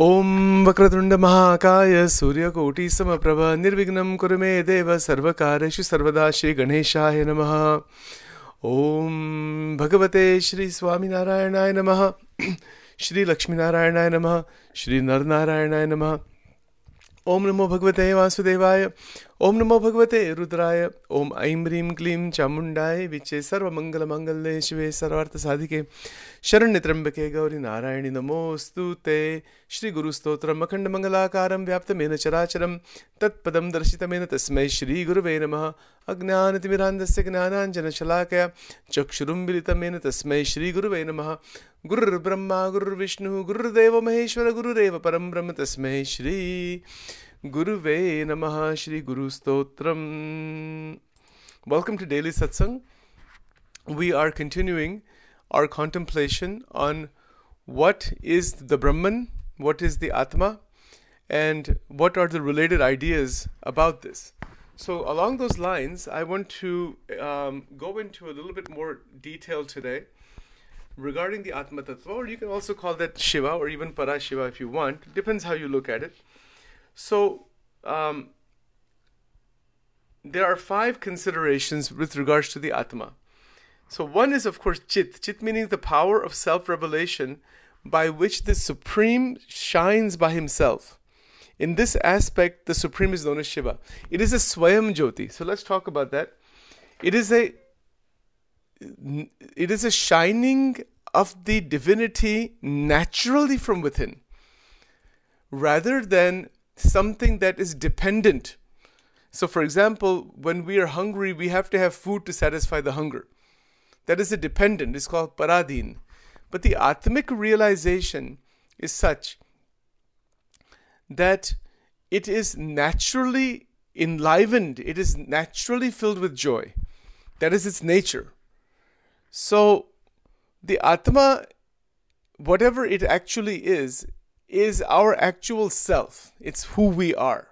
ॐ वक्रतुण्डमहाकाय सूर्यकोटिसमप्रभ निर्विघ्नं कुरु मे देव सर्वकारेषु सर्वदा श्रीगणेशाय नमः। ॐ भगवते श्रीस्वामिनारायणाय नमः। श्रीलक्ष्मीनारायणाय नमः। श्रीनरनारायणाय नमः ॐ नमो भगवते वासुदेवाय ॐ नमो भगवते रुद्राय ॐ ऐं ह्रीं क्लीं चामुण्डाय, विचे सर्वमङ्गलमङ्गले शिवे सर्वार्थसाधिके, शरण्यत्र्यम्बके गौरि नारायणि नमोऽस्तु ते श्रीगुरुस्तोत्रम् अखण्डमङ्गलाकारं व्याप्तमेन चराचरं, तत्पदं दर्शितमेन तस्मै श्रीगुरुवे नमः। अज्ञानतिमिरान्धस्य ज्ञानाञ्जनशलाकया चक्षुरुं मिलितमेन तस्मै श्रीगुरुवे नमः। गुरुर्ब्रह्मा गुरुर्विष्णुः गुरुर्देवो महेश्वर गुरुरेव परं ब्रह्म तस्मै श्री गुरुवे नमः श्रीगुरुस्तोत्रम् Welcome to Daily Satsang. We are continuing our contemplation on what is the Brahman, what is the Atma, and what are the related ideas about this. So, along those lines, I want to um, go into a little bit more detail today regarding the Atma Tattva, or you can also call that Shiva or even Parashiva if you want. Depends how you look at it. So, um, there are five considerations with regards to the Atma. So, one is, of course, Chit. Chit meaning the power of self revelation by which the Supreme shines by himself. In this aspect, the Supreme is known as Shiva. It is a Swayam Jyoti. So, let's talk about that. It is a it is a shining of the divinity naturally from within rather than something that is dependent. So, for example, when we are hungry, we have to have food to satisfy the hunger. That is a dependent, it's called paradhin. But the Atmic realization is such that it is naturally enlivened, it is naturally filled with joy. That is its nature. So, the Atma, whatever it actually is, is our actual self. It's who we are.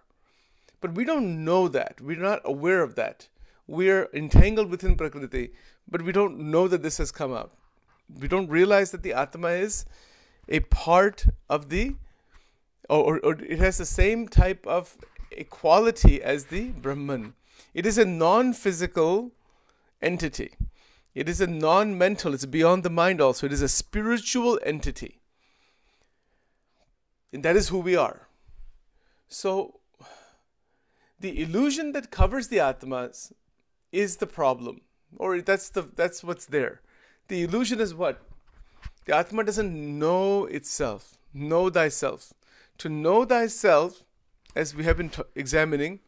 But we don't know that. We're not aware of that. We're entangled within Prakriti, but we don't know that this has come up. We don't realize that the Atma is a part of the, or, or it has the same type of equality as the Brahman. It is a non physical entity. It is a non mental, it's beyond the mind also. It is a spiritual entity. And that is who we are. So, the illusion that covers the Atmas is the problem, or that's, the, that's what's there. The illusion is what? The Atma doesn't know itself. Know thyself. To know thyself, as we have been t- examining,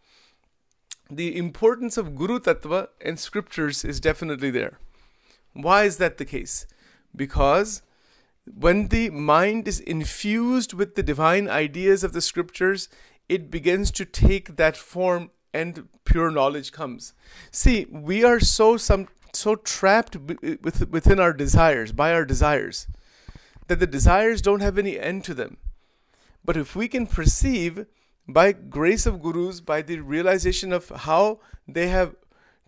the importance of Guru Tattva and scriptures is definitely there. Why is that the case? Because when the mind is infused with the divine ideas of the scriptures, it begins to take that form and pure knowledge comes. See, we are so some so trapped with, within our desires, by our desires, that the desires don't have any end to them. But if we can perceive by grace of gurus, by the realization of how they have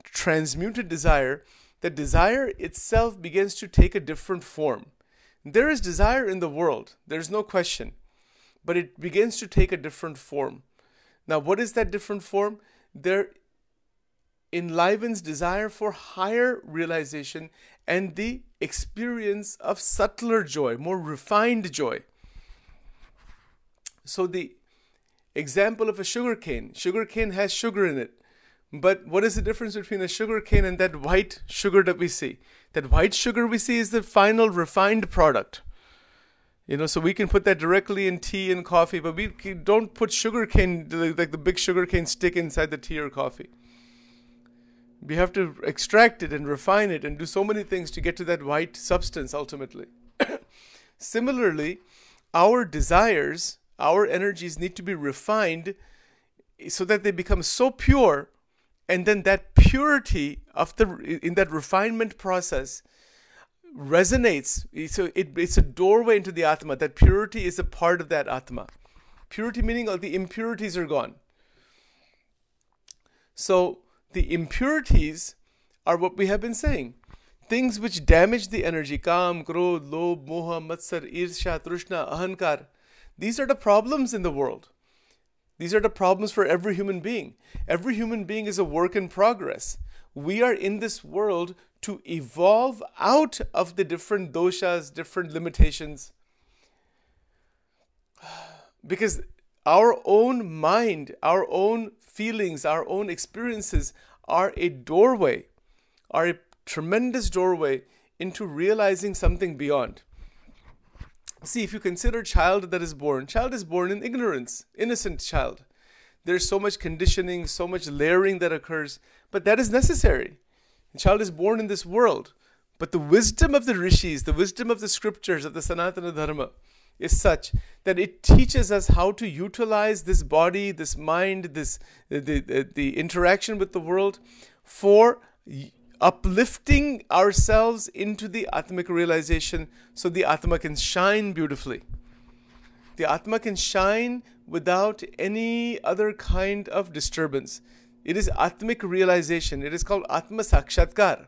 transmuted desire, that desire itself begins to take a different form. There is desire in the world, there's no question, but it begins to take a different form. Now, what is that different form? There enlivens desire for higher realization and the experience of subtler joy, more refined joy. So, the example of a sugar cane sugar cane has sugar in it. But what is the difference between a sugar cane and that white sugar that we see? That white sugar we see is the final refined product. You know, so we can put that directly in tea and coffee, but we don't put sugar cane, like the big sugar cane stick inside the tea or coffee. We have to extract it and refine it and do so many things to get to that white substance ultimately. Similarly, our desires, our energies need to be refined so that they become so pure and then that purity of the in that refinement process resonates. So it, it's a doorway into the atma. That purity is a part of that atma. Purity meaning all the impurities are gone. So the impurities are what we have been saying. Things which damage the energy kam krodh lobh moha matsar irsha trishna ahankar These are the problems in the world. These are the problems for every human being. Every human being is a work in progress. We are in this world to evolve out of the different doshas, different limitations. Because our own mind, our own feelings, our own experiences are a doorway, are a tremendous doorway into realizing something beyond. See, if you consider child that is born, child is born in ignorance, innocent child. There's so much conditioning, so much layering that occurs, but that is necessary. The child is born in this world, but the wisdom of the rishis, the wisdom of the scriptures of the Sanatana Dharma, is such that it teaches us how to utilize this body, this mind, this the, the, the interaction with the world for uplifting ourselves into the Atmic realization so the Atma can shine beautifully. The Atma can shine without any other kind of disturbance. It is Atmic realization. It is called Atma Sakshatkar.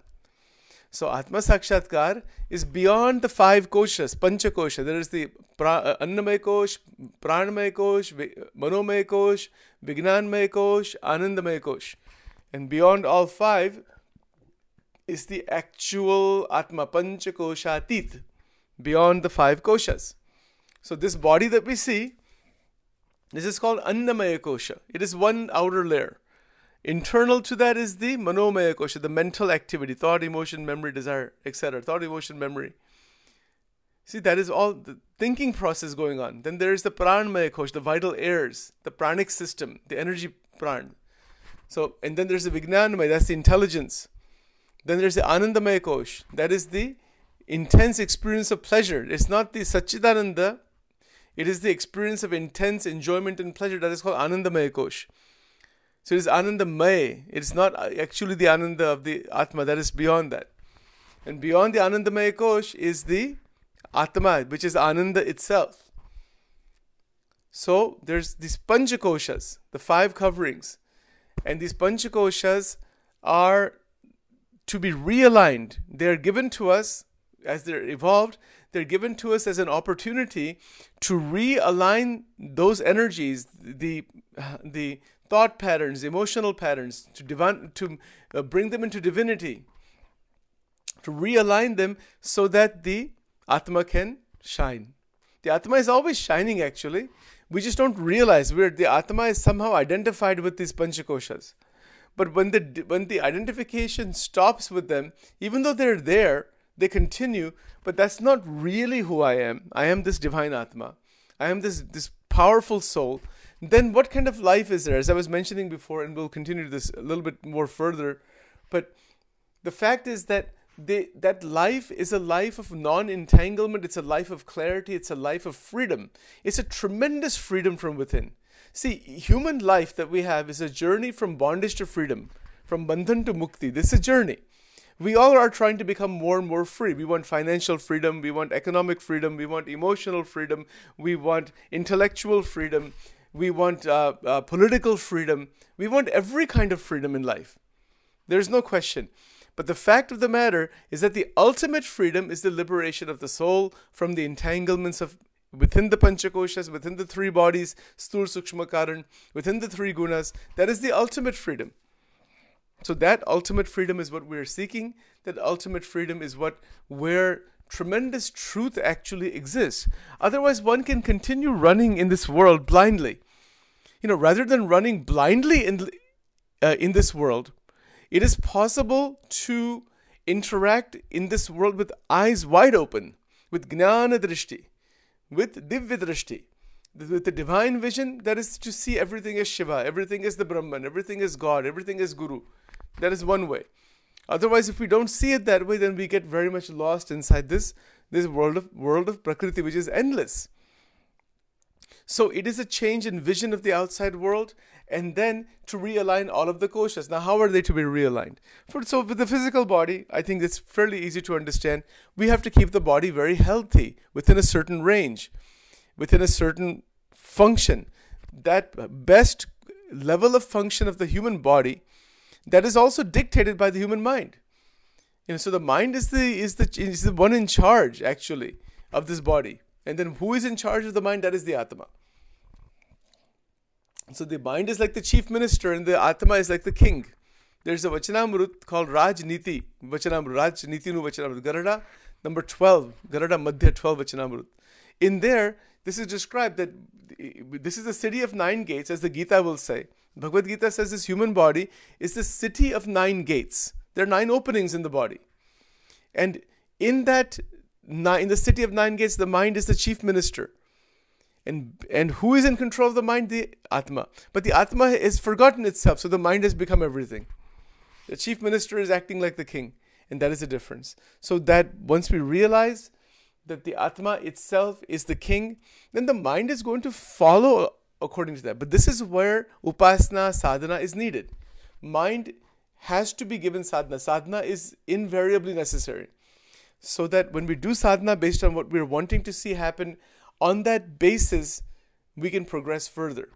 So Atma Sakshatkar is beyond the five koshas, Pancha Kosha. There is the pra, uh, Annamay Kosh, Pranamay Kosh, Manomay Kosh, Vignanmay Kosh, Anandamay Kosh. And beyond all five, is the actual Atma Pancha Koshatit, beyond the five koshas. So, this body that we see, this is called Annamaya Kosha. It is one outer layer. Internal to that is the Manomaya Kosha, the mental activity, thought, emotion, memory, desire, etc. Thought, emotion, memory. See, that is all the thinking process going on. Then there is the Pranamaya Kosha, the vital airs, the pranic system, the energy pran. So, and then there's the Vijnanamaya, that's the intelligence. Then there's the Anandamaya Kosh. That is the intense experience of pleasure. It's not the Satchidananda. It is the experience of intense enjoyment and pleasure. That is called Anandamaya Kosh. So it is Anandamaya. It is not actually the Ananda of the Atma. That is beyond that. And beyond the Anandamaya Kosh is the Atma, which is Ananda itself. So there's these Panchakoshas, the five coverings. And these Panchakoshas are to be realigned. They're given to us as they're evolved, they're given to us as an opportunity to realign those energies, the the thought patterns, emotional patterns, to divine, to uh, bring them into divinity, to realign them so that the Atma can shine. The Atma is always shining actually. We just don't realize where the Atma is somehow identified with these Panchakoshas. But when the when the identification stops with them, even though they're there, they continue. But that's not really who I am. I am this divine Atma. I am this this powerful soul. Then what kind of life is there? As I was mentioning before, and we'll continue this a little bit more further. But the fact is that they, that life is a life of non entanglement, it's a life of clarity, it's a life of freedom. It's a tremendous freedom from within. See, human life that we have is a journey from bondage to freedom, from bandhan to mukti. This is a journey. We all are trying to become more and more free. We want financial freedom, we want economic freedom, we want emotional freedom, we want intellectual freedom, we want uh, uh, political freedom, we want every kind of freedom in life. There's no question. But the fact of the matter is that the ultimate freedom is the liberation of the soul from the entanglements of within the Panchakoshas, within the three bodies, Sthul Sukshma Karan, within the three gunas, that is the ultimate freedom. So that ultimate freedom is what we're seeking. That ultimate freedom is what where tremendous truth actually exists. Otherwise, one can continue running in this world blindly. You know, rather than running blindly in uh, in this world, it is possible to interact in this world with eyes wide open, with gnana drishti with divyadrsti, with the divine vision, that is to see everything as Shiva, everything is the Brahman, everything is God, everything is Guru. That is one way. Otherwise, if we don't see it that way, then we get very much lost inside this, this world of world of Prakriti, which is endless. So it is a change in vision of the outside world and then to realign all of the koshas. Now, how are they to be realigned? For, so, with the physical body, I think it's fairly easy to understand. We have to keep the body very healthy within a certain range, within a certain function. That best level of function of the human body that is also dictated by the human mind. You know, so the mind is the is the is the one in charge actually of this body. And then who is in charge of the mind? That is the Atma. So the mind is like the chief minister and the Atma is like the king. There's a Vachanamrut called Rajniti. Vachanamrut, Rajniti nu Vachanamrut. Gadhada number 12. Gadhada Madhya 12 Vachanamrut. In there, this is described that this is the city of nine gates, as the Gita will say. Bhagavad Gita says this human body is the city of nine gates. There are nine openings in the body. And in that, in the city of nine gates, the mind is the chief minister. And, and who is in control of the mind? The Atma. But the Atma is forgotten itself, so the mind has become everything. The chief minister is acting like the king, and that is the difference. So that once we realize that the Atma itself is the king, then the mind is going to follow according to that. But this is where upasana, sadhana is needed. Mind has to be given sadhana. Sadhana is invariably necessary. So that when we do sadhana based on what we're wanting to see happen, on that basis, we can progress further.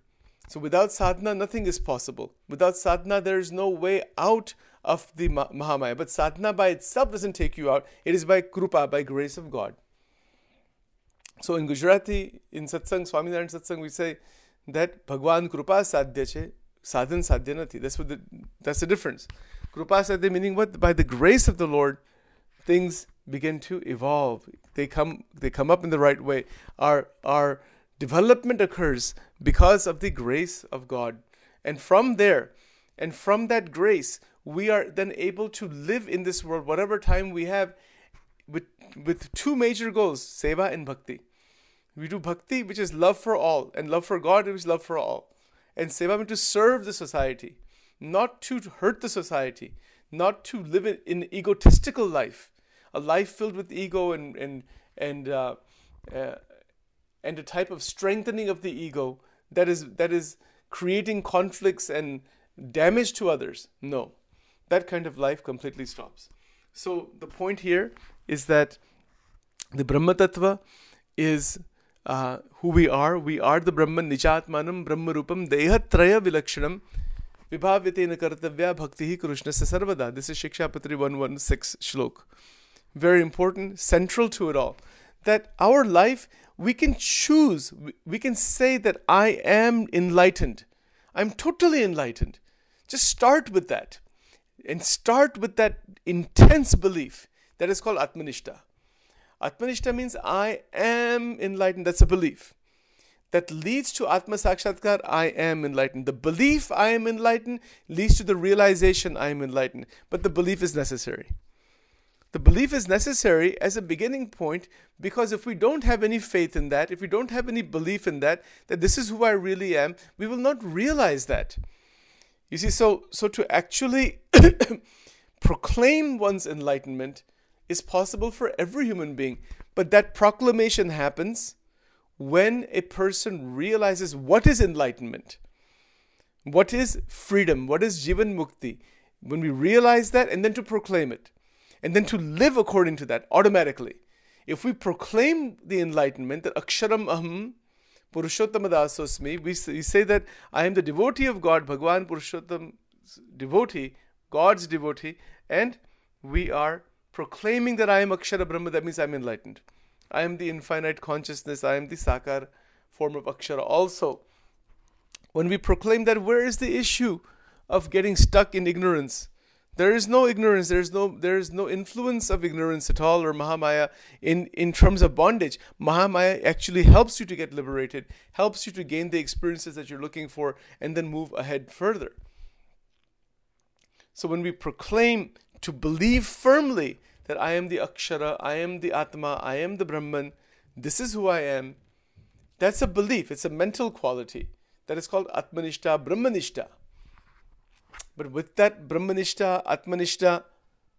So without sadhana, nothing is possible. Without sadhana, there is no way out of the Mahamaya. But sadhana by itself doesn't take you out. It is by krupa, by grace of God. So in Gujarati, in satsang, Swaminarayan satsang, we say that Bhagwan krupa sadhya che, sadhan sadhya nati. That's what the, that's the difference. Krupa sadhya meaning what? By the grace of the Lord, things begin to evolve. They come they come up in the right way. Our our development occurs because of the grace of God. And from there, and from that grace, we are then able to live in this world, whatever time we have, with with two major goals, seva and bhakti. We do bhakti, which is love for all, and love for God, which is love for all. And seva means to serve the society, not to hurt the society, not to live in, in egotistical life, a life filled with ego and and and uh, uh, and a type of strengthening of the ego that is that is creating conflicts and damage to others. No, that kind of life completely stops. So the point here is that the Brahma Tattva is uh, who we are. We are the Brahman, Nijatmanam, Brahma Rupam, Dehatraya Vilakshanam, Vibhavyatena Kartavya Bhakti Krishna Sarvada. This is Shikshapatri 116 Shlok. Very important, central to it all. That our life, we can choose, we can say that I am enlightened. I'm totally enlightened. Just start with that. And start with that intense belief that is called Atmanishta. Atmanishta means I am enlightened. That's a belief. That leads to Atma Sakshatkar, I am enlightened. The belief I am enlightened leads to the realization I am enlightened. But the belief is necessary. The belief is necessary as a beginning point because if we don't have any faith in that, if we don't have any belief in that, that this is who I really am, we will not realize that. You see, so so to actually proclaim one's enlightenment is possible for every human being. But that proclamation happens when a person realizes what is enlightenment, what is freedom, what is Jivan Mukti. When we realize that, and then to proclaim it, and then to live according to that automatically. If we proclaim the enlightenment that Aksharam Aham Purushottam Dasosmi, we say that I am the devotee of God, Bhagwan Purushottam devotee, God's devotee, and we are proclaiming that I am Akshara Brahma, that means I am enlightened. I am the infinite consciousness, I am the Sakar form of Akshara. Also, when we proclaim that, where is the issue of getting stuck in ignorance? There is no ignorance, there is no there is no influence of ignorance at all or Mahamaya in, in terms of bondage. Mahamaya actually helps you to get liberated, helps you to gain the experiences that you're looking for, and then move ahead further. So when we proclaim to believe firmly that I am the Akshara, I am the Atma, I am the Brahman, this is who I am. That's a belief, it's a mental quality. That is called Atmanishta, Brahmanishta. But with that Brahmanishta, Atmanishta,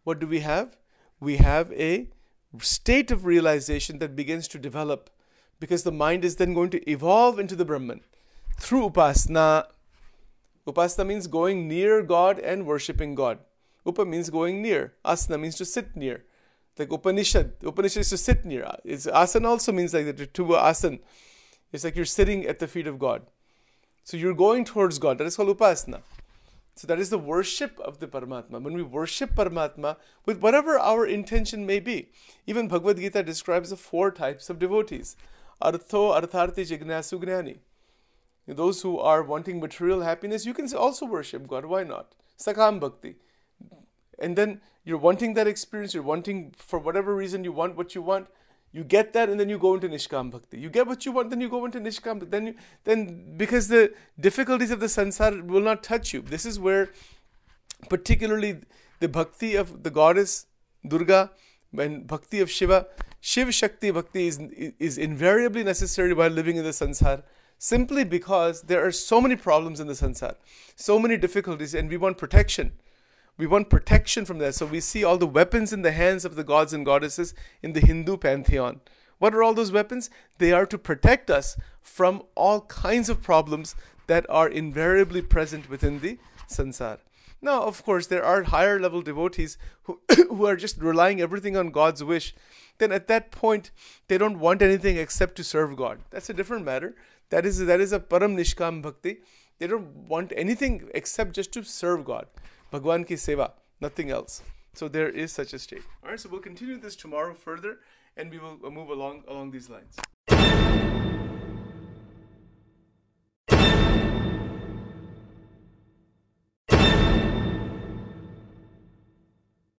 what do we have? We have a state of realization that begins to develop because the mind is then going to evolve into the Brahman through Upasana. Upasana means going near God and worshipping God. Upa means going near. Asana means to sit near. Like Upanishad. Upanishad is to sit near. It's, asana also means like the To asan. It's like you're sitting at the feet of God. So you're going towards God. That is called upasana. So that is the worship of the Paramatma. When we worship Paramatma with whatever our intention may be. Even Bhagavad Gita describes the four types of devotees. artho artharti jignasu gnani. Those who are wanting material happiness, you can also worship God. Why not? Sakam bhakti. And then you're wanting that experience, you're wanting, for whatever reason, you want what you want. You get that, and then you go into Nishkam Bhakti. You get what you want, then you go into Nishkam. Then, you, then because the difficulties of the sansar will not touch you. This is where, particularly, the bhakti of the goddess Durga and bhakti of Shiva, Shiv Shakti Bhakti is, is invariably necessary while living in the sansar simply because there are so many problems in the sansar, so many difficulties, and we want protection. We want protection from that. So we see all the weapons in the hands of the gods and goddesses in the Hindu pantheon. What are all those weapons? They are to protect us from all kinds of problems that are invariably present within the sansar. Now, of course, there are higher level devotees who, who are just relying everything on God's wish. Then at that point, they don't want anything except to serve God. That's a different matter. That is that is a param nishkam bhakti. They don't want anything except just to serve God. Bhagwan ki seva, nothing else. So there is such a state. All right, so we'll continue this tomorrow further, and we will move along along these lines.